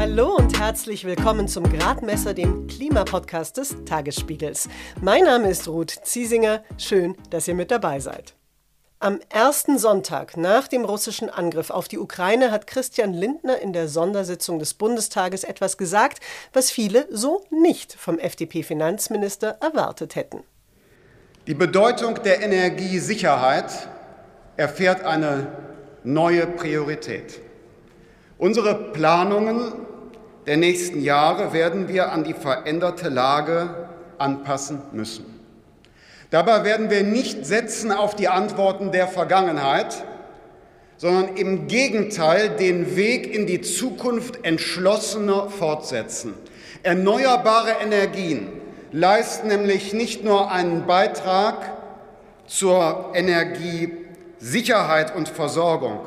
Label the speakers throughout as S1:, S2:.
S1: Hallo und herzlich willkommen zum Gradmesser, dem Klimapodcast des Tagesspiegels. Mein Name ist Ruth Ziesinger. Schön, dass ihr mit dabei seid. Am ersten Sonntag nach dem russischen Angriff auf die Ukraine hat Christian Lindner in der Sondersitzung des Bundestages etwas gesagt, was viele so nicht vom FDP-Finanzminister erwartet hätten.
S2: Die Bedeutung der Energiesicherheit erfährt eine neue Priorität. Unsere Planungen der nächsten Jahre werden wir an die veränderte Lage anpassen müssen. Dabei werden wir nicht setzen auf die Antworten der Vergangenheit, sondern im Gegenteil den Weg in die Zukunft entschlossener fortsetzen. Erneuerbare Energien leisten nämlich nicht nur einen Beitrag zur Energiesicherheit und Versorgung.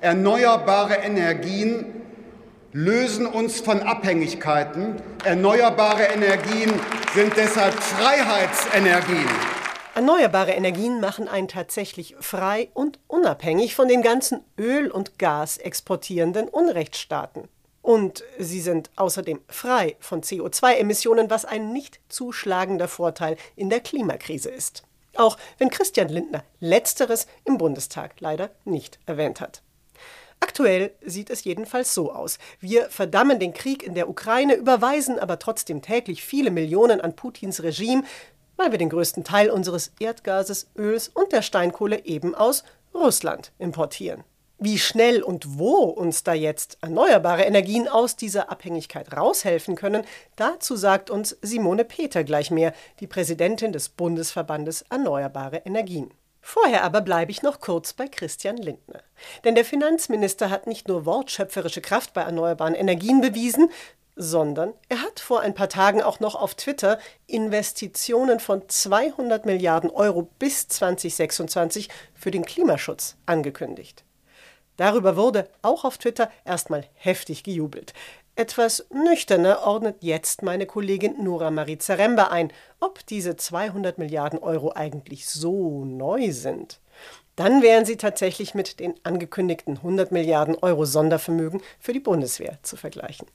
S2: Erneuerbare Energien lösen uns von Abhängigkeiten. Erneuerbare Energien sind deshalb Freiheitsenergien.
S1: Erneuerbare Energien machen einen tatsächlich frei und unabhängig von den ganzen Öl- und Gas exportierenden Unrechtsstaaten. Und sie sind außerdem frei von CO2-Emissionen, was ein nicht zuschlagender Vorteil in der Klimakrise ist. Auch wenn Christian Lindner letzteres im Bundestag leider nicht erwähnt hat. Aktuell sieht es jedenfalls so aus. Wir verdammen den Krieg in der Ukraine, überweisen aber trotzdem täglich viele Millionen an Putins Regime, weil wir den größten Teil unseres Erdgases, Öls und der Steinkohle eben aus Russland importieren. Wie schnell und wo uns da jetzt erneuerbare Energien aus dieser Abhängigkeit raushelfen können, dazu sagt uns Simone Peter gleich mehr, die Präsidentin des Bundesverbandes Erneuerbare Energien. Vorher aber bleibe ich noch kurz bei Christian Lindner. Denn der Finanzminister hat nicht nur wortschöpferische Kraft bei erneuerbaren Energien bewiesen, sondern er hat vor ein paar Tagen auch noch auf Twitter Investitionen von 200 Milliarden Euro bis 2026 für den Klimaschutz angekündigt. Darüber wurde auch auf Twitter erstmal heftig gejubelt. Etwas nüchterner ordnet jetzt meine Kollegin Nora Marie Zaremba ein, ob diese 200 Milliarden Euro eigentlich so neu sind. Dann wären sie tatsächlich mit den angekündigten 100 Milliarden Euro Sondervermögen für die Bundeswehr zu vergleichen.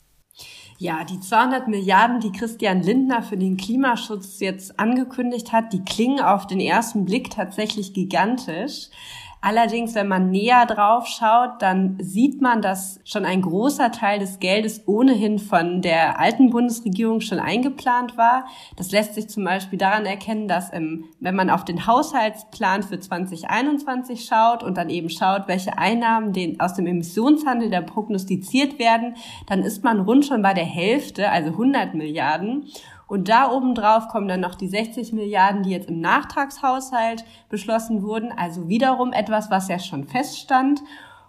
S3: Ja, die 200 Milliarden, die Christian Lindner für den Klimaschutz jetzt angekündigt hat, die klingen auf den ersten Blick tatsächlich gigantisch. Allerdings, wenn man näher drauf schaut, dann sieht man, dass schon ein großer Teil des Geldes ohnehin von der alten Bundesregierung schon eingeplant war. Das lässt sich zum Beispiel daran erkennen, dass im, wenn man auf den Haushaltsplan für 2021 schaut und dann eben schaut, welche Einnahmen aus dem Emissionshandel da prognostiziert werden, dann ist man rund schon bei der Hälfte, also 100 Milliarden. Und da oben drauf kommen dann noch die 60 Milliarden, die jetzt im Nachtragshaushalt beschlossen wurden. Also wiederum etwas, was ja schon feststand.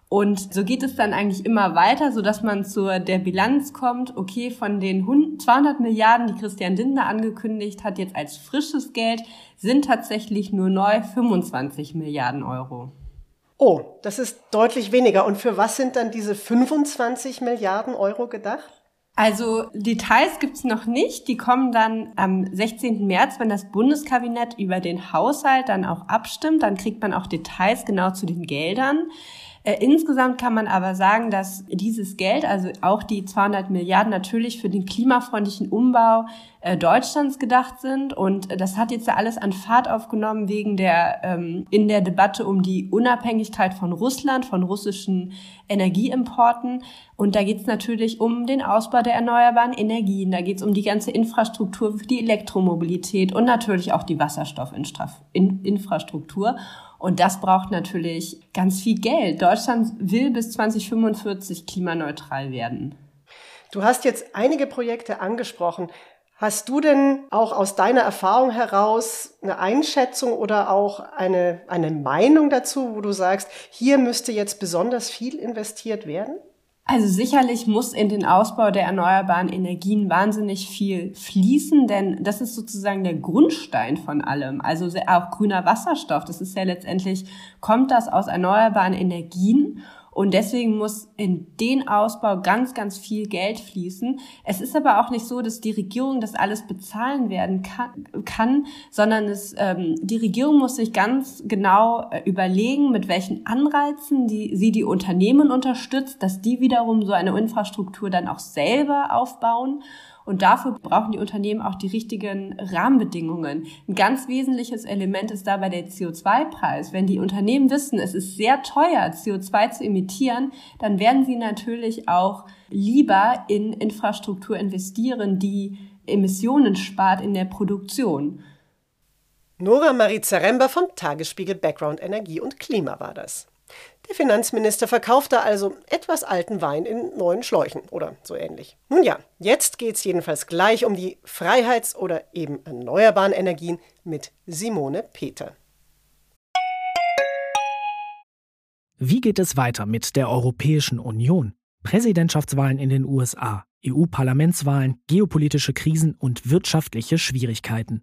S3: Und so geht es dann eigentlich immer weiter, so dass man zur der Bilanz kommt, okay, von den 200 Milliarden, die Christian Lindner angekündigt hat, jetzt als frisches Geld, sind tatsächlich nur neu 25 Milliarden Euro.
S1: Oh, das ist deutlich weniger. Und für was sind dann diese 25 Milliarden Euro gedacht?
S3: Also Details gibt's noch nicht. Die kommen dann am 16. März, wenn das Bundeskabinett über den Haushalt dann auch abstimmt. Dann kriegt man auch Details genau zu den Geldern. Äh, insgesamt kann man aber sagen, dass dieses Geld, also auch die 200 Milliarden natürlich für den klimafreundlichen Umbau äh, Deutschlands gedacht sind. Und das hat jetzt ja alles an Fahrt aufgenommen wegen der, ähm, in der Debatte um die Unabhängigkeit von Russland, von russischen Energieimporten. Und da geht es natürlich um den Ausbau der erneuerbaren Energien. Da geht es um die ganze Infrastruktur für die Elektromobilität und natürlich auch die Wasserstoffinfrastruktur. Und das braucht natürlich ganz viel Geld. Deutschland will bis 2045 klimaneutral werden.
S1: Du hast jetzt einige Projekte angesprochen. Hast du denn auch aus deiner Erfahrung heraus eine Einschätzung oder auch eine, eine Meinung dazu, wo du sagst, hier müsste jetzt besonders viel investiert werden?
S3: Also sicherlich muss in den Ausbau der erneuerbaren Energien wahnsinnig viel fließen, denn das ist sozusagen der Grundstein von allem. Also auch grüner Wasserstoff, das ist ja letztendlich, kommt das aus erneuerbaren Energien Und deswegen muss in den Ausbau ganz, ganz viel Geld fließen. Es ist aber auch nicht so, dass die Regierung das alles bezahlen werden kann, kann sondern es, ähm, die Regierung muss sich ganz genau äh, überlegen, mit welchen Anreizen die, sie die Unternehmen unterstützt, dass die wiederum so eine Infrastruktur dann auch selber aufbauen. Und dafür brauchen die Unternehmen auch die richtigen Rahmenbedingungen. Ein ganz wesentliches Element ist dabei der CO2-Preis. Wenn die Unternehmen wissen, es ist sehr teuer, CO2 zu emittieren, dann werden sie natürlich auch lieber in Infrastruktur investieren, die Emissionen spart in der Produktion.
S1: Nora Marie Zaremba vom Tagesspiegel Background Energie und Klima war das. Der Finanzminister verkaufte also etwas alten Wein in neuen Schläuchen oder so ähnlich. Nun ja, jetzt geht es jedenfalls gleich um die Freiheits- oder eben erneuerbaren Energien mit Simone Peter.
S4: Wie geht es weiter mit der Europäischen Union? Präsidentschaftswahlen in den USA, EU-Parlamentswahlen, geopolitische Krisen und wirtschaftliche Schwierigkeiten.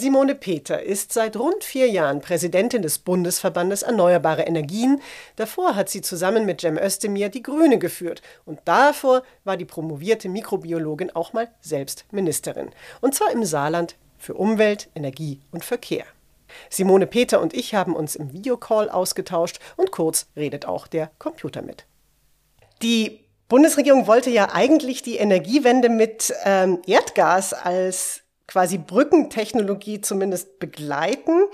S1: Simone Peter ist seit rund vier Jahren Präsidentin des Bundesverbandes Erneuerbare Energien. Davor hat sie zusammen mit Cem Özdemir die Grüne geführt. Und davor war die promovierte Mikrobiologin auch mal selbst Ministerin. Und zwar im Saarland für Umwelt, Energie und Verkehr. Simone Peter und ich haben uns im Videocall ausgetauscht und kurz redet auch der Computer mit. Die Bundesregierung wollte ja eigentlich die Energiewende mit ähm, Erdgas als quasi Brückentechnologie zumindest begleiten.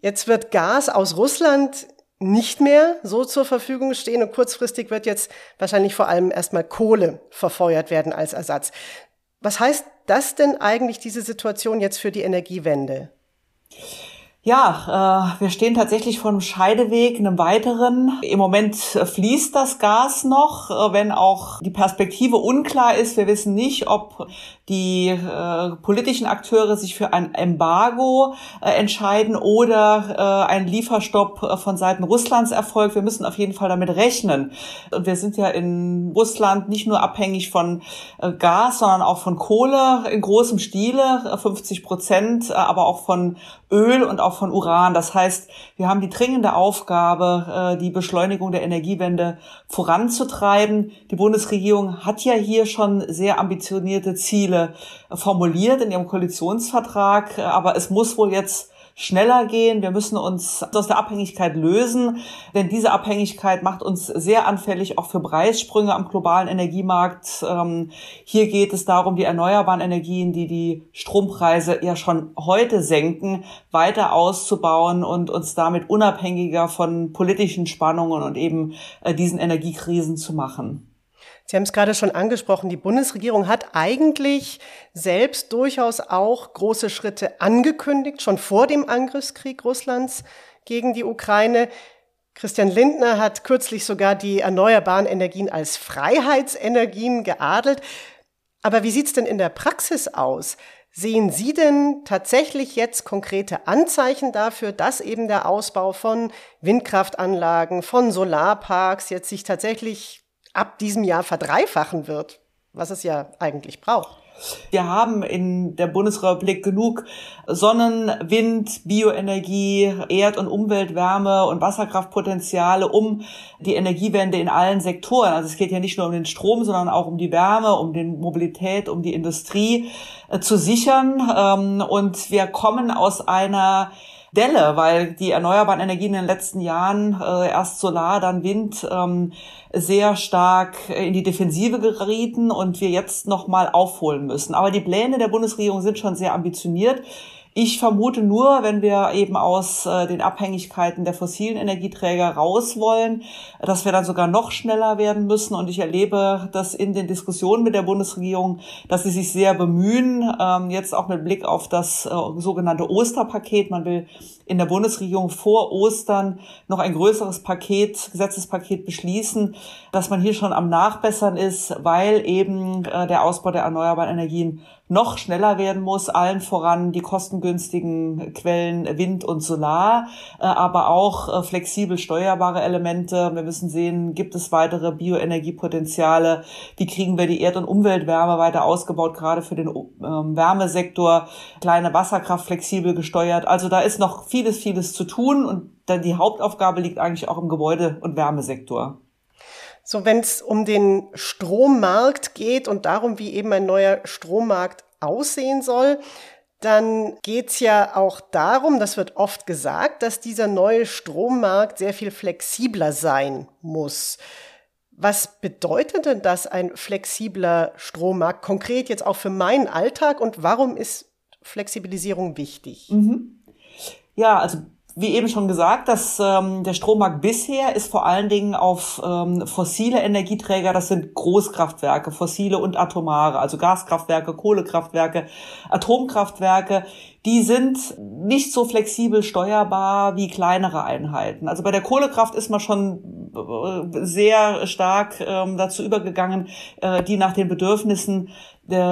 S1: Jetzt wird Gas aus Russland nicht mehr so zur Verfügung stehen und kurzfristig wird jetzt wahrscheinlich vor allem erstmal Kohle verfeuert werden als Ersatz. Was heißt das denn eigentlich, diese Situation jetzt für die Energiewende?
S5: Ja, äh, wir stehen tatsächlich vor einem Scheideweg, einem weiteren. Im Moment fließt das Gas noch, äh, wenn auch die Perspektive unklar ist. Wir wissen nicht, ob die äh, politischen Akteure sich für ein Embargo äh, entscheiden oder äh, ein Lieferstopp äh, von Seiten Russlands erfolgt. Wir müssen auf jeden Fall damit rechnen. Und wir sind ja in Russland nicht nur abhängig von äh, Gas, sondern auch von Kohle in großem Stile, 50 Prozent, aber auch von Öl und auch von Uran. Das heißt, wir haben die dringende Aufgabe, die Beschleunigung der Energiewende voranzutreiben. Die Bundesregierung hat ja hier schon sehr ambitionierte Ziele formuliert in ihrem Koalitionsvertrag, aber es muss wohl jetzt schneller gehen. Wir müssen uns aus der Abhängigkeit lösen, denn diese Abhängigkeit macht uns sehr anfällig auch für Preissprünge am globalen Energiemarkt. Ähm, hier geht es darum, die erneuerbaren Energien, die die Strompreise ja schon heute senken, weiter auszubauen und uns damit unabhängiger von politischen Spannungen und eben äh, diesen Energiekrisen zu machen.
S1: Sie haben es gerade schon angesprochen, die Bundesregierung hat eigentlich selbst durchaus auch große Schritte angekündigt, schon vor dem Angriffskrieg Russlands gegen die Ukraine. Christian Lindner hat kürzlich sogar die erneuerbaren Energien als Freiheitsenergien geadelt. Aber wie sieht's denn in der Praxis aus? Sehen Sie denn tatsächlich jetzt konkrete Anzeichen dafür, dass eben der Ausbau von Windkraftanlagen, von Solarparks jetzt sich tatsächlich ab diesem Jahr verdreifachen wird, was es ja eigentlich braucht.
S5: Wir haben in der Bundesrepublik genug Sonnen-, Wind-, Bioenergie, Erd- und Umweltwärme und Wasserkraftpotenziale, um die Energiewende in allen Sektoren, also es geht ja nicht nur um den Strom, sondern auch um die Wärme, um die Mobilität, um die Industrie äh, zu sichern. Ähm, und wir kommen aus einer Delle, weil die erneuerbaren Energien in den letzten Jahren, äh, erst Solar, dann Wind, ähm, sehr stark in die Defensive gerieten und wir jetzt nochmal aufholen müssen. Aber die Pläne der Bundesregierung sind schon sehr ambitioniert. Ich vermute nur, wenn wir eben aus äh, den Abhängigkeiten der fossilen Energieträger raus wollen, dass wir dann sogar noch schneller werden müssen. Und ich erlebe das in den Diskussionen mit der Bundesregierung, dass sie sich sehr bemühen, ähm, jetzt auch mit Blick auf das äh, sogenannte Osterpaket. Man will in der Bundesregierung vor Ostern noch ein größeres Paket, Gesetzespaket beschließen, dass man hier schon am Nachbessern ist, weil eben äh, der Ausbau der erneuerbaren Energien noch schneller werden muss, allen voran die kostengünstigen Quellen Wind und Solar, äh, aber auch äh, flexibel steuerbare Elemente. Wir müssen sehen, gibt es weitere Bioenergiepotenziale? Wie kriegen wir die Erd- und Umweltwärme weiter ausgebaut, gerade für den ähm, Wärmesektor? Kleine Wasserkraft flexibel gesteuert. Also da ist noch vieles, vieles zu tun und dann die Hauptaufgabe liegt eigentlich auch im Gebäude- und Wärmesektor.
S1: So, wenn es um den Strommarkt geht und darum, wie eben ein neuer Strommarkt aussehen soll, dann geht's ja auch darum, das wird oft gesagt, dass dieser neue Strommarkt sehr viel flexibler sein muss. Was bedeutet denn das, ein flexibler Strommarkt, konkret jetzt auch für meinen Alltag und warum ist Flexibilisierung wichtig?
S5: Mhm. Ja, also wie eben schon gesagt, dass ähm, der Strommarkt bisher ist vor allen Dingen auf ähm, fossile Energieträger, das sind Großkraftwerke, fossile und atomare, also Gaskraftwerke, Kohlekraftwerke, Atomkraftwerke, die sind nicht so flexibel steuerbar wie kleinere Einheiten. Also bei der Kohlekraft ist man schon äh, sehr stark ähm, dazu übergegangen, äh, die nach den Bedürfnissen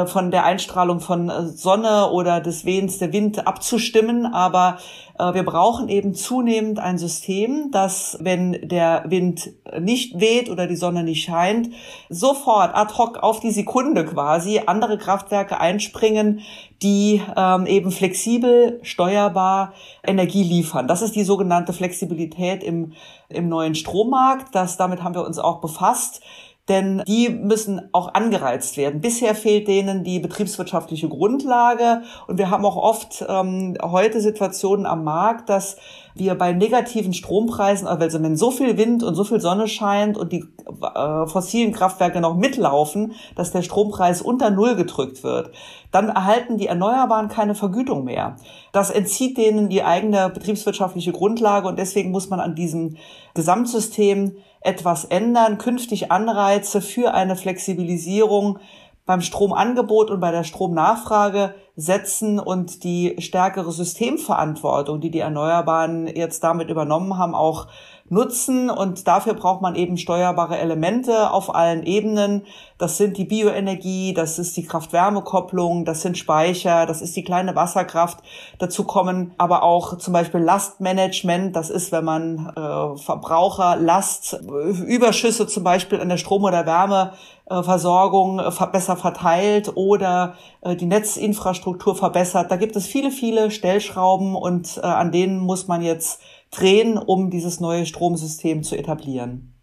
S5: von der Einstrahlung von äh, Sonne oder des Wehens der Wind abzustimmen. Aber äh, wir brauchen eben zunehmend ein System, das, wenn der Wind nicht weht oder die Sonne nicht scheint, sofort ad hoc auf die Sekunde quasi andere Kraftwerke einspringen, die ähm, eben flexibel steuerbar Energie liefern. Das ist die sogenannte Flexibilität im, im neuen Strommarkt. Das, damit haben wir uns auch befasst denn die müssen auch angereizt werden. Bisher fehlt denen die betriebswirtschaftliche Grundlage und wir haben auch oft ähm, heute Situationen am Markt, dass wir bei negativen Strompreisen, also wenn so viel Wind und so viel Sonne scheint und die äh, fossilen Kraftwerke noch mitlaufen, dass der Strompreis unter Null gedrückt wird, dann erhalten die Erneuerbaren keine Vergütung mehr. Das entzieht denen die eigene betriebswirtschaftliche Grundlage und deswegen muss man an diesem Gesamtsystem etwas ändern, künftig Anreize für eine Flexibilisierung beim Stromangebot und bei der Stromnachfrage setzen und die stärkere Systemverantwortung, die die Erneuerbaren jetzt damit übernommen haben, auch nutzen. Und dafür braucht man eben steuerbare Elemente auf allen Ebenen. Das sind die Bioenergie, das ist die Kraft-Wärme-Kopplung, das sind Speicher, das ist die kleine Wasserkraft. Dazu kommen aber auch zum Beispiel Lastmanagement. Das ist, wenn man äh, Verbraucher Last, Überschüsse zum Beispiel an der Strom- oder Wärmeversorgung äh, besser verteilt oder äh, die Netzinfrastruktur verbessert. Da gibt es viele, viele Stellschrauben und äh, an denen muss man jetzt drehen, um dieses neue Stromsystem zu etablieren.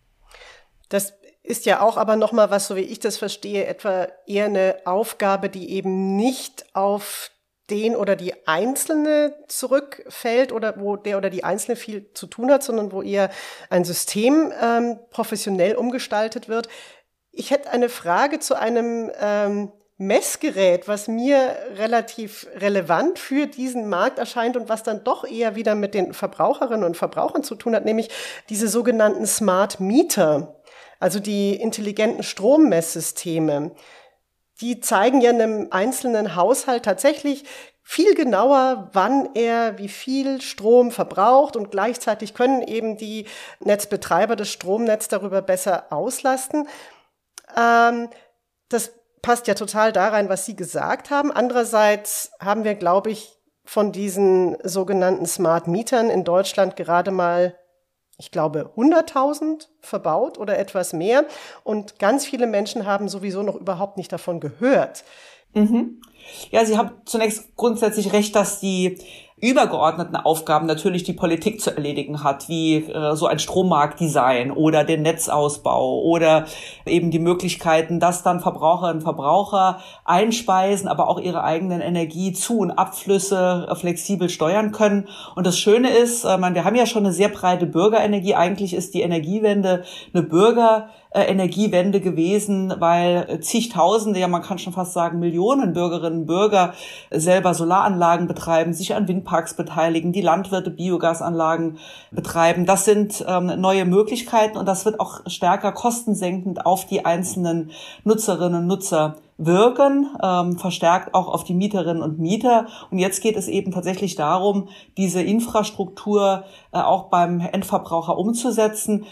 S1: Das ist ja auch aber nochmal was, so wie ich das verstehe, etwa eher eine Aufgabe, die eben nicht auf den oder die Einzelne zurückfällt oder wo der oder die Einzelne viel zu tun hat, sondern wo eher ein System ähm, professionell umgestaltet wird. Ich hätte eine Frage zu einem ähm, Messgerät, was mir relativ relevant für diesen Markt erscheint und was dann doch eher wieder mit den Verbraucherinnen und Verbrauchern zu tun hat, nämlich diese sogenannten Smart Meter, also die intelligenten Strommesssysteme. Die zeigen ja einem einzelnen Haushalt tatsächlich viel genauer, wann er wie viel Strom verbraucht und gleichzeitig können eben die Netzbetreiber das Stromnetz darüber besser auslasten. Ähm, das passt ja total da rein, was Sie gesagt haben. Andererseits haben wir, glaube ich, von diesen sogenannten Smart Mietern in Deutschland gerade mal, ich glaube, 100.000 verbaut oder etwas mehr. Und ganz viele Menschen haben sowieso noch überhaupt nicht davon gehört.
S5: Mhm. Ja, Sie haben zunächst grundsätzlich recht, dass die übergeordneten Aufgaben natürlich die Politik zu erledigen hat, wie äh, so ein Strommarktdesign oder den Netzausbau oder eben die Möglichkeiten, dass dann Verbraucherinnen und Verbraucher einspeisen, aber auch ihre eigenen Energiezu- und Abflüsse äh, flexibel steuern können. Und das Schöne ist, äh, man, wir haben ja schon eine sehr breite Bürgerenergie. Eigentlich ist die Energiewende eine Bürger Energiewende gewesen, weil zigtausende, ja man kann schon fast sagen Millionen Bürgerinnen und Bürger selber Solaranlagen betreiben, sich an Windparks beteiligen, die Landwirte Biogasanlagen betreiben. Das sind ähm, neue Möglichkeiten und das wird auch stärker kostensenkend auf die einzelnen Nutzerinnen und Nutzer wirken, ähm, verstärkt auch auf die Mieterinnen und Mieter. Und jetzt geht es eben tatsächlich darum, diese Infrastruktur äh, auch beim Endverbraucher umzusetzen.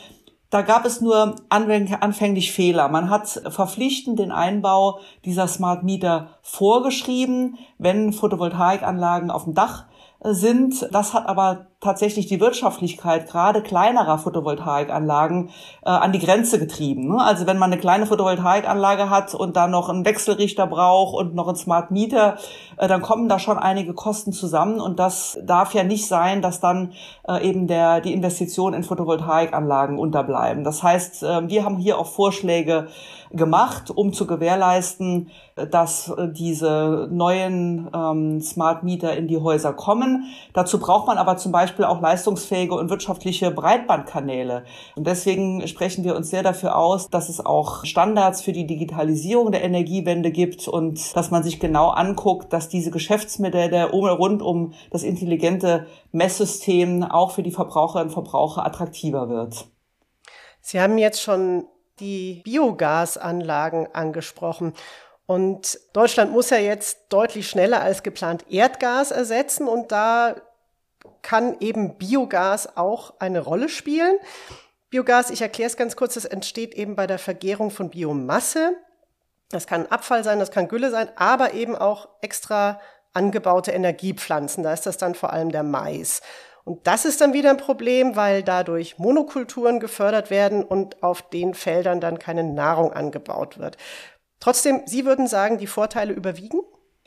S5: Da gab es nur anfänglich Fehler. Man hat verpflichtend den Einbau dieser Smart Meter vorgeschrieben, wenn Photovoltaikanlagen auf dem Dach sind. Das hat aber tatsächlich die Wirtschaftlichkeit gerade kleinerer Photovoltaikanlagen äh, an die Grenze getrieben. Ne? Also wenn man eine kleine Photovoltaikanlage hat und dann noch einen Wechselrichter braucht und noch einen Smart Meter, äh, dann kommen da schon einige Kosten zusammen und das darf ja nicht sein, dass dann äh, eben der die Investitionen in Photovoltaikanlagen unterbleiben. Das heißt, äh, wir haben hier auch Vorschläge gemacht, um zu gewährleisten, dass äh, diese neuen ähm, Smart Meter in die Häuser kommen. Dazu braucht man aber zum Beispiel auch leistungsfähige und wirtschaftliche Breitbandkanäle. Und deswegen sprechen wir uns sehr dafür aus, dass es auch Standards für die Digitalisierung der Energiewende gibt und dass man sich genau anguckt, dass diese Geschäftsmodelle rund um das intelligente Messsystem auch für die Verbraucherinnen und Verbraucher attraktiver wird.
S1: Sie haben jetzt schon die Biogasanlagen angesprochen. Und Deutschland muss ja jetzt deutlich schneller als geplant Erdgas ersetzen und da kann eben Biogas auch eine Rolle spielen. Biogas, ich erkläre es ganz kurz, das entsteht eben bei der Vergärung von Biomasse. Das kann Abfall sein, das kann Gülle sein, aber eben auch extra angebaute Energiepflanzen. Da ist das dann vor allem der Mais. Und das ist dann wieder ein Problem, weil dadurch Monokulturen gefördert werden und auf den Feldern dann keine Nahrung angebaut wird. Trotzdem, Sie würden sagen, die Vorteile überwiegen?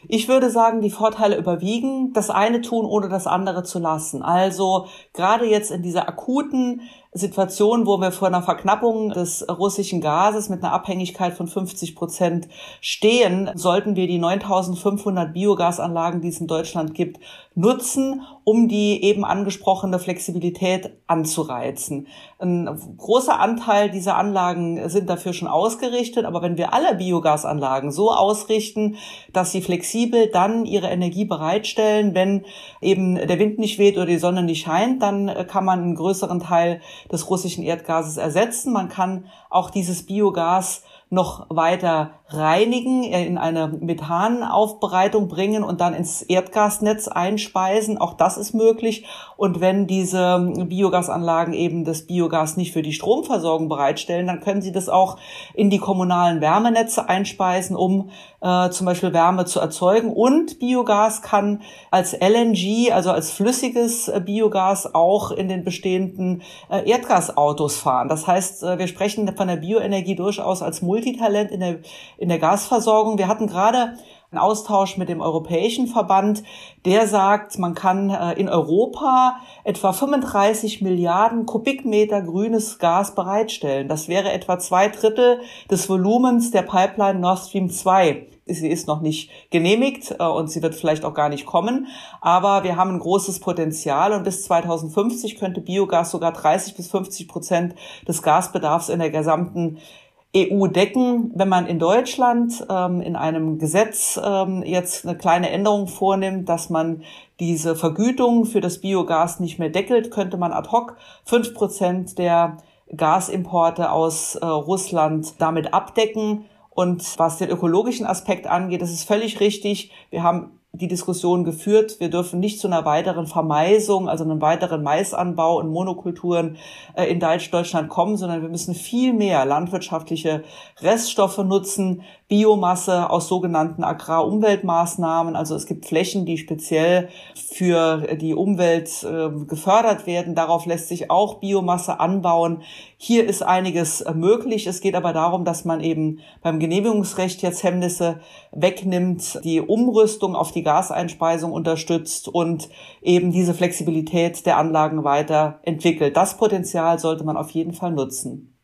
S5: Ich würde sagen, die Vorteile überwiegen, das eine tun, ohne das andere zu lassen. Also gerade jetzt in dieser akuten Situation, wo wir vor einer Verknappung des russischen Gases mit einer Abhängigkeit von 50 Prozent stehen, sollten wir die 9500 Biogasanlagen, die es in Deutschland gibt, nutzen, um die eben angesprochene Flexibilität anzureizen. Ein großer Anteil dieser Anlagen sind dafür schon ausgerichtet, aber wenn wir alle Biogasanlagen so ausrichten, dass sie flexibel dann ihre Energie bereitstellen, wenn eben der Wind nicht weht oder die Sonne nicht scheint, dann kann man einen größeren Teil des russischen Erdgases ersetzen. Man kann auch dieses Biogas noch weiter reinigen, äh, in eine Methanaufbereitung bringen und dann ins Erdgasnetz einspeisen. Auch das ist möglich. Und wenn diese Biogasanlagen eben das Biogas nicht für die Stromversorgung bereitstellen, dann können sie das auch in die kommunalen Wärmenetze einspeisen, um äh, zum Beispiel Wärme zu erzeugen. Und Biogas kann als LNG, also als flüssiges äh, Biogas, auch in den bestehenden äh, Erdgasautos fahren. Das heißt, äh, wir sprechen von der Bioenergie durchaus als Multitalent in der in der Gasversorgung. Wir hatten gerade einen Austausch mit dem Europäischen Verband, der sagt, man kann in Europa etwa 35 Milliarden Kubikmeter grünes Gas bereitstellen. Das wäre etwa zwei Drittel des Volumens der Pipeline Nord Stream 2. Sie ist noch nicht genehmigt äh, und sie wird vielleicht auch gar nicht kommen. Aber wir haben ein großes Potenzial und bis 2050 könnte Biogas sogar 30 bis 50 Prozent des Gasbedarfs in der gesamten EU decken. Wenn man in Deutschland ähm, in einem Gesetz ähm, jetzt eine kleine Änderung vornimmt, dass man diese Vergütung für das Biogas nicht mehr deckelt, könnte man ad hoc fünf Prozent der Gasimporte aus äh, Russland damit abdecken. Und was den ökologischen Aspekt angeht, das ist völlig richtig. Wir haben die Diskussion geführt. Wir dürfen nicht zu einer weiteren Vermeisung, also einem weiteren Maisanbau und Monokulturen äh, in Deutschland kommen, sondern wir müssen viel mehr landwirtschaftliche Reststoffe nutzen, Biomasse aus sogenannten Agrarumweltmaßnahmen. Also es gibt Flächen, die speziell für die Umwelt äh, gefördert werden. Darauf lässt sich auch Biomasse anbauen. Hier ist einiges möglich. Es geht aber darum, dass man eben beim Genehmigungsrecht jetzt Hemmnisse wegnimmt, die Umrüstung auf die Gaseinspeisung unterstützt und eben diese Flexibilität der Anlagen weiter entwickelt. Das Potenzial sollte man auf jeden Fall nutzen.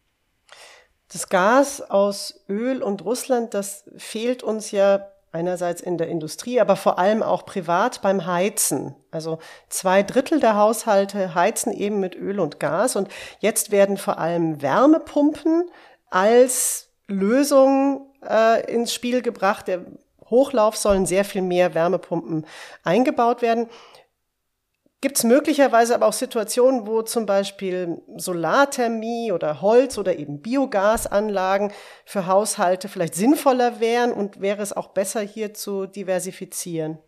S1: Das Gas aus Öl und Russland, das fehlt uns ja einerseits in der Industrie, aber vor allem auch privat beim Heizen. Also zwei Drittel der Haushalte heizen eben mit Öl und Gas und jetzt werden vor allem Wärmepumpen als Lösung äh, ins Spiel gebracht. Der Hochlauf sollen sehr viel mehr Wärmepumpen eingebaut werden. Gibt es möglicherweise aber auch Situationen, wo zum Beispiel Solarthermie oder Holz oder eben Biogasanlagen für Haushalte vielleicht sinnvoller wären und wäre es auch besser hier zu diversifizieren?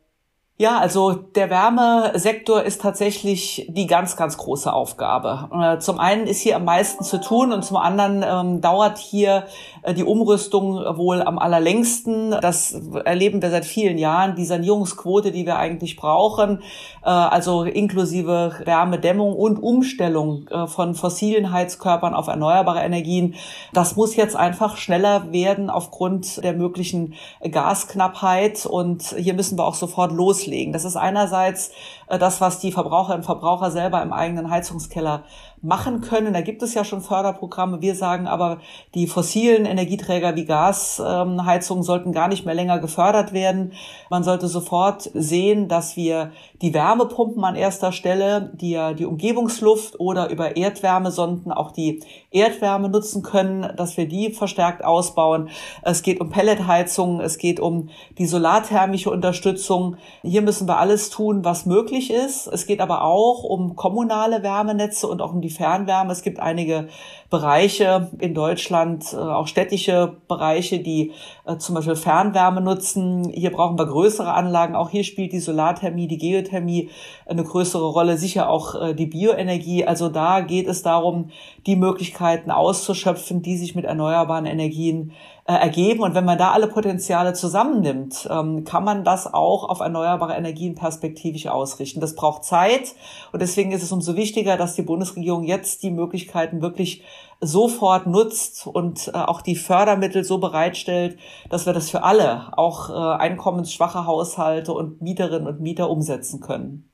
S5: Ja, also der Wärmesektor ist tatsächlich die ganz, ganz große Aufgabe. Äh, zum einen ist hier am meisten zu tun und zum anderen ähm, dauert hier die Umrüstung wohl am allerlängsten. Das erleben wir seit vielen Jahren. Die Sanierungsquote, die wir eigentlich brauchen, äh, also inklusive Wärmedämmung und Umstellung äh, von fossilen Heizkörpern auf erneuerbare Energien, das muss jetzt einfach schneller werden aufgrund der möglichen Gasknappheit. Und hier müssen wir auch sofort los loslegen. Das ist einerseits äh, das, was die Verbraucherinnen und Verbraucher selber im eigenen Heizungskeller machen können. Da gibt es ja schon Förderprogramme. Wir sagen aber, die fossilen Energieträger wie Gasheizungen sollten gar nicht mehr länger gefördert werden. Man sollte sofort sehen, dass wir die Wärmepumpen an erster Stelle, die ja die Umgebungsluft oder über Erdwärmesonden auch die Erdwärme nutzen können, dass wir die verstärkt ausbauen. Es geht um Pelletheizungen, es geht um die solarthermische Unterstützung. Hier müssen wir alles tun, was möglich ist. Es geht aber auch um kommunale Wärmenetze und auch um die Fernwärme. Es gibt einige Bereiche in Deutschland, äh, auch städtische Bereiche, die äh, zum Beispiel Fernwärme nutzen. Hier brauchen wir größere Anlagen. Auch hier spielt die Solarthermie, die Geothermie eine größere Rolle, sicher auch äh, die Bioenergie. Also da geht es darum, die Möglichkeiten auszuschöpfen, die sich mit erneuerbaren Energien ergeben. Und wenn man da alle Potenziale zusammennimmt, ähm, kann man das auch auf erneuerbare Energien perspektivisch ausrichten. Das braucht Zeit und deswegen ist es umso wichtiger, dass die Bundesregierung jetzt die Möglichkeiten wirklich sofort nutzt und äh, auch die Fördermittel so bereitstellt, dass wir das für alle, auch äh, einkommensschwache Haushalte und Mieterinnen und Mieter umsetzen können.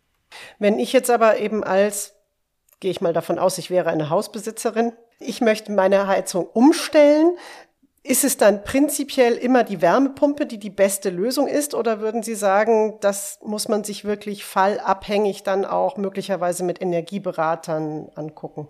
S1: Wenn ich jetzt aber eben als, gehe ich mal davon aus, ich wäre eine Hausbesitzerin, ich möchte meine Heizung umstellen, ist es dann prinzipiell immer die Wärmepumpe, die die beste Lösung ist? Oder würden Sie sagen, das muss man sich wirklich fallabhängig dann auch möglicherweise mit Energieberatern angucken?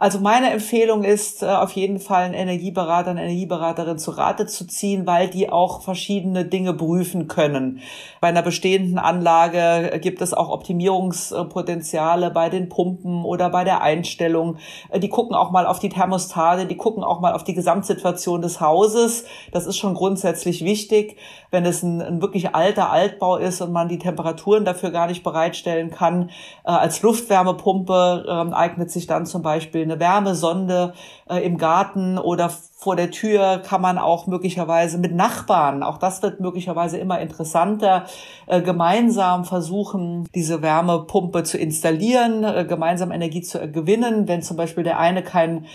S5: Also meine Empfehlung ist, äh, auf jeden Fall einen Energieberater, eine Energieberaterin zu Rate zu ziehen, weil die auch verschiedene Dinge prüfen können. Bei einer bestehenden Anlage gibt es auch Optimierungspotenziale bei den Pumpen oder bei der Einstellung. Äh, die gucken auch mal auf die Thermostate, die gucken auch mal auf die Gesamtsituation des Hauses. Das ist schon grundsätzlich wichtig. Wenn es ein, ein wirklich alter Altbau ist und man die Temperaturen dafür gar nicht bereitstellen kann, äh, als Luftwärmepumpe äh, eignet sich dann zum Beispiel eine Wärmesonde äh, im Garten oder vor der Tür kann man auch möglicherweise mit Nachbarn, auch das wird möglicherweise immer interessanter, äh, gemeinsam versuchen, diese Wärmepumpe zu installieren, äh, gemeinsam Energie zu gewinnen. Wenn zum Beispiel der eine kein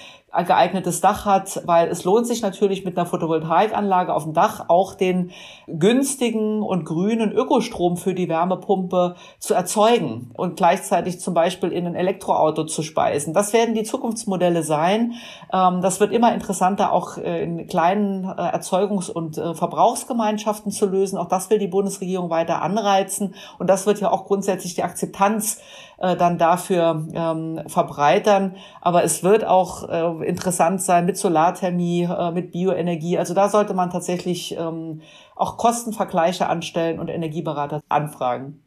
S5: geeignetes Dach hat, weil es lohnt sich natürlich mit einer Photovoltaikanlage auf dem Dach auch den günstigen und grünen Ökostrom für die Wärmepumpe zu erzeugen und gleichzeitig zum Beispiel in ein Elektroauto zu speisen. Das werden die Zukunftsmodelle sein. Ähm, das wird immer interessanter, auch äh, in kleinen äh, Erzeugungs- und äh, Verbrauchsgemeinschaften zu lösen. Auch das will die Bundesregierung weiter anreizen. Und das wird ja auch grundsätzlich die Akzeptanz dann dafür ähm, verbreitern. Aber es wird auch interessant sein mit Solarthermie, mit Bioenergie. Also da sollte man tatsächlich ähm, auch Kostenvergleiche anstellen und Energieberater anfragen.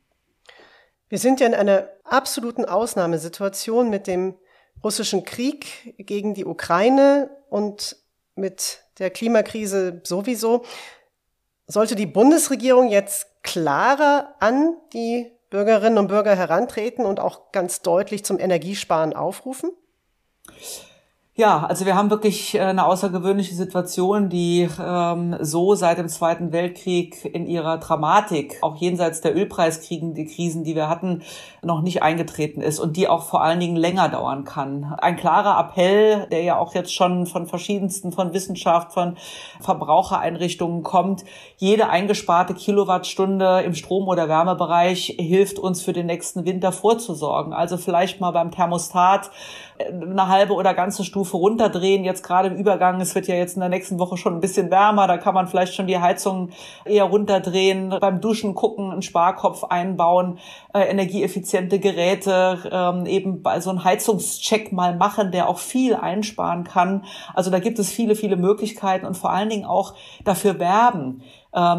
S1: Wir sind ja in einer absoluten Ausnahmesituation mit dem russischen Krieg gegen die Ukraine und mit der Klimakrise sowieso. Sollte die Bundesregierung jetzt klarer an die Bürgerinnen und Bürger herantreten und auch ganz deutlich zum Energiesparen aufrufen?
S5: Ja, also wir haben wirklich äh, eine außergewöhnliche Situation, die ähm, so seit dem Zweiten Weltkrieg in ihrer Dramatik, auch jenseits der Ölpreiskriegen, die Krisen, die wir hatten, noch nicht eingetreten ist und die auch vor allen Dingen länger dauern kann. Ein klarer Appell, der ja auch jetzt schon von verschiedensten, von Wissenschaft, von Verbrauchereinrichtungen kommt. Jede eingesparte Kilowattstunde im Strom- oder Wärmebereich hilft uns für den nächsten Winter vorzusorgen. Also vielleicht mal beim Thermostat äh, eine halbe oder ganze Stufe runterdrehen. Jetzt gerade im Übergang, es wird ja jetzt in der nächsten Woche schon ein bisschen wärmer, da kann man vielleicht schon die Heizung eher runterdrehen, beim Duschen gucken, einen Sparkopf einbauen, äh, energieeffiziente Geräte, ähm, eben bei so einen Heizungscheck mal machen, der auch viel einsparen kann. Also da gibt es viele, viele Möglichkeiten und vor allen Dingen auch dafür werben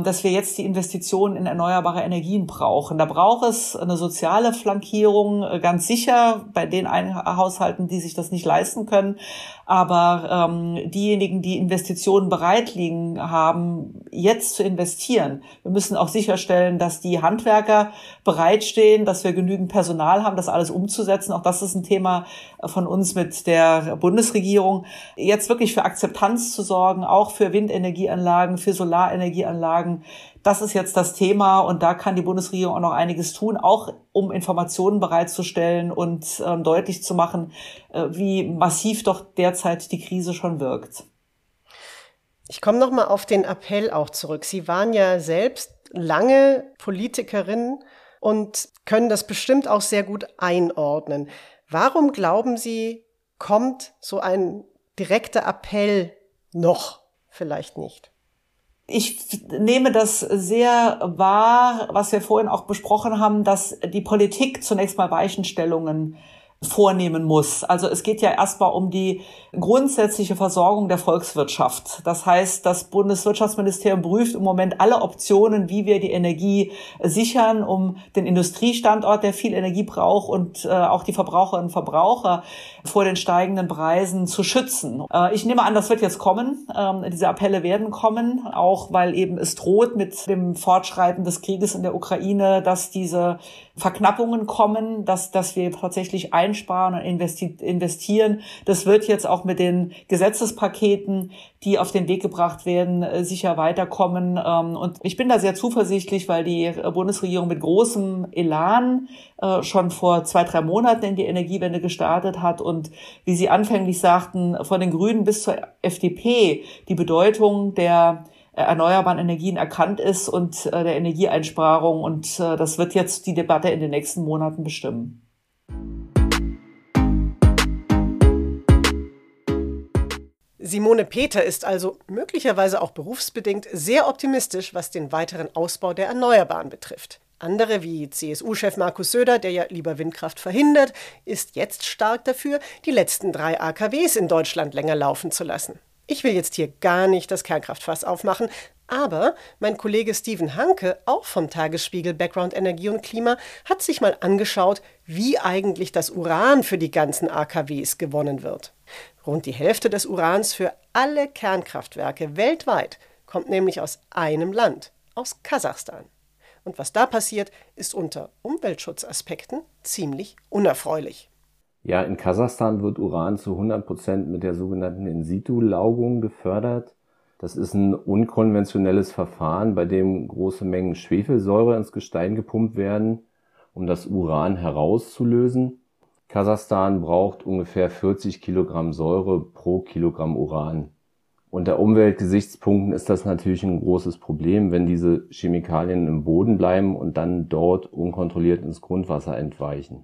S5: dass wir jetzt die Investitionen in erneuerbare Energien brauchen. Da braucht es eine soziale Flankierung, äh, ganz sicher bei den Haushalten, die sich das nicht leisten können. Aber ähm, diejenigen, die Investitionen bereit liegen haben, jetzt zu investieren, wir müssen auch sicherstellen, dass die Handwerker bereitstehen, dass wir genügend Personal haben, das alles umzusetzen. Auch das ist ein Thema von uns mit der Bundesregierung. Jetzt wirklich für Akzeptanz zu sorgen, auch für Windenergieanlagen, für Solarenergieanlagen Anlagen. Das ist jetzt das Thema und da kann die Bundesregierung auch noch einiges tun, auch um Informationen bereitzustellen und äh, deutlich zu machen, äh, wie massiv doch derzeit die Krise schon wirkt.
S1: Ich komme noch mal auf den Appell auch zurück. Sie waren ja selbst lange Politikerin und können das bestimmt auch sehr gut einordnen. Warum glauben Sie, kommt so ein direkter Appell noch vielleicht nicht?
S5: Ich nehme das sehr wahr, was wir vorhin auch besprochen haben, dass die Politik zunächst mal Weichenstellungen vornehmen muss. Also es geht ja erstmal um die grundsätzliche Versorgung der Volkswirtschaft. Das heißt, das Bundeswirtschaftsministerium prüft im Moment alle Optionen, wie wir die Energie sichern, um den Industriestandort, der viel Energie braucht und äh, auch die Verbraucherinnen und Verbraucher vor den steigenden Preisen zu schützen. Äh, ich nehme an, das wird jetzt kommen. Ähm, diese Appelle werden kommen, auch weil eben es droht mit dem Fortschreiten des Krieges in der Ukraine, dass diese Verknappungen kommen, dass, dass wir tatsächlich einsparen und investieren. Das wird jetzt auch mit den Gesetzespaketen, die auf den Weg gebracht werden, äh, sicher weiterkommen. Ähm, und ich bin da sehr zuversichtlich, weil die Bundesregierung mit großem Elan äh, schon vor zwei, drei Monaten in die Energiewende gestartet hat und wie Sie anfänglich sagten, von den Grünen bis zur FDP die Bedeutung der erneuerbaren Energien erkannt ist und äh, der Energieeinsparung. Und äh, das wird jetzt die Debatte in den nächsten Monaten bestimmen.
S1: Simone Peter ist also möglicherweise auch berufsbedingt sehr optimistisch, was den weiteren Ausbau der Erneuerbaren betrifft. Andere wie CSU-Chef Markus Söder, der ja lieber Windkraft verhindert, ist jetzt stark dafür, die letzten drei AKWs in Deutschland länger laufen zu lassen. Ich will jetzt hier gar nicht das Kernkraftfass aufmachen, aber mein Kollege Steven Hanke, auch vom Tagesspiegel Background Energie und Klima, hat sich mal angeschaut, wie eigentlich das Uran für die ganzen AKWs gewonnen wird. Rund die Hälfte des Urans für alle Kernkraftwerke weltweit kommt nämlich aus einem Land, aus Kasachstan. Und was da passiert, ist unter Umweltschutzaspekten ziemlich unerfreulich.
S6: Ja, in Kasachstan wird Uran zu 100 Prozent mit der sogenannten In-situ-Laugung gefördert. Das ist ein unkonventionelles Verfahren, bei dem große Mengen Schwefelsäure ins Gestein gepumpt werden, um das Uran herauszulösen. Kasachstan braucht ungefähr 40 Kilogramm Säure pro Kilogramm Uran. Unter Umweltgesichtspunkten ist das natürlich ein großes Problem, wenn diese Chemikalien im Boden bleiben und dann dort unkontrolliert ins Grundwasser entweichen.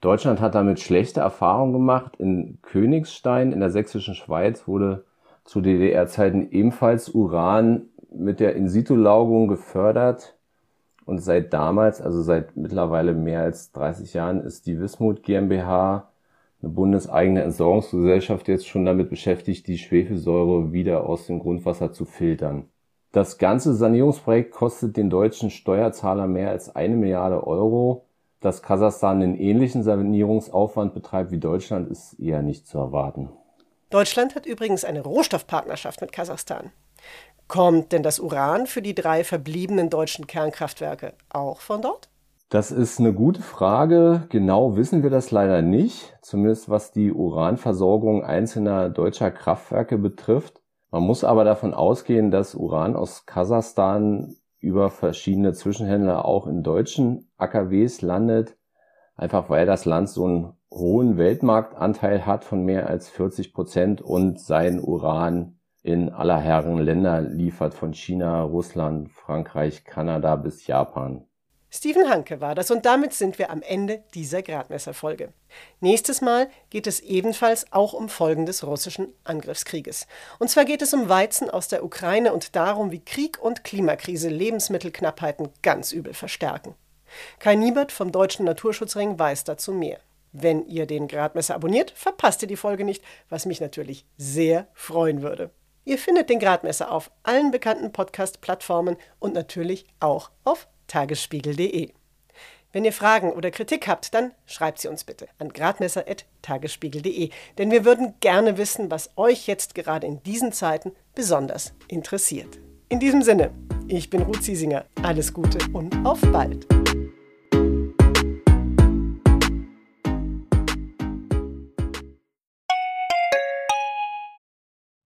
S6: Deutschland hat damit schlechte Erfahrungen gemacht. In Königstein in der sächsischen Schweiz wurde zu DDR-Zeiten ebenfalls Uran mit der In-situ-Laugung gefördert. Und seit damals, also seit mittlerweile mehr als 30 Jahren, ist die Wismut GmbH, eine bundeseigene Entsorgungsgesellschaft, jetzt schon damit beschäftigt, die Schwefelsäure wieder aus dem Grundwasser zu filtern. Das ganze Sanierungsprojekt kostet den deutschen Steuerzahler mehr als eine Milliarde Euro. Dass Kasachstan einen ähnlichen Sanierungsaufwand betreibt wie Deutschland, ist eher nicht zu erwarten.
S1: Deutschland hat übrigens eine Rohstoffpartnerschaft mit Kasachstan. Kommt denn das Uran für die drei verbliebenen deutschen Kernkraftwerke auch von dort?
S6: Das ist eine gute Frage. Genau wissen wir das leider nicht, zumindest was die Uranversorgung einzelner deutscher Kraftwerke betrifft. Man muss aber davon ausgehen, dass Uran aus Kasachstan über verschiedene Zwischenhändler auch in deutschen AKWs landet, einfach weil das Land so einen hohen Weltmarktanteil hat von mehr als 40 Prozent und sein Uran in aller Herren Länder liefert, von China, Russland, Frankreich, Kanada bis Japan.
S1: Steven Hanke war das und damit sind wir am Ende dieser Gradmesserfolge. Nächstes Mal geht es ebenfalls auch um Folgen des russischen Angriffskrieges. Und zwar geht es um Weizen aus der Ukraine und darum, wie Krieg und Klimakrise Lebensmittelknappheiten ganz übel verstärken. Kai Niebert vom Deutschen Naturschutzring weiß dazu mehr. Wenn ihr den Gradmesser abonniert, verpasst ihr die Folge nicht, was mich natürlich sehr freuen würde. Ihr findet den Gradmesser auf allen bekannten Podcast-Plattformen und natürlich auch auf tagesspiegel.de. Wenn ihr Fragen oder Kritik habt, dann schreibt sie uns bitte an gradmesser.tagesspiegel.de, denn wir würden gerne wissen, was euch jetzt gerade in diesen Zeiten besonders interessiert. In diesem Sinne, ich bin Ruth Ziesinger. Alles Gute und auf bald.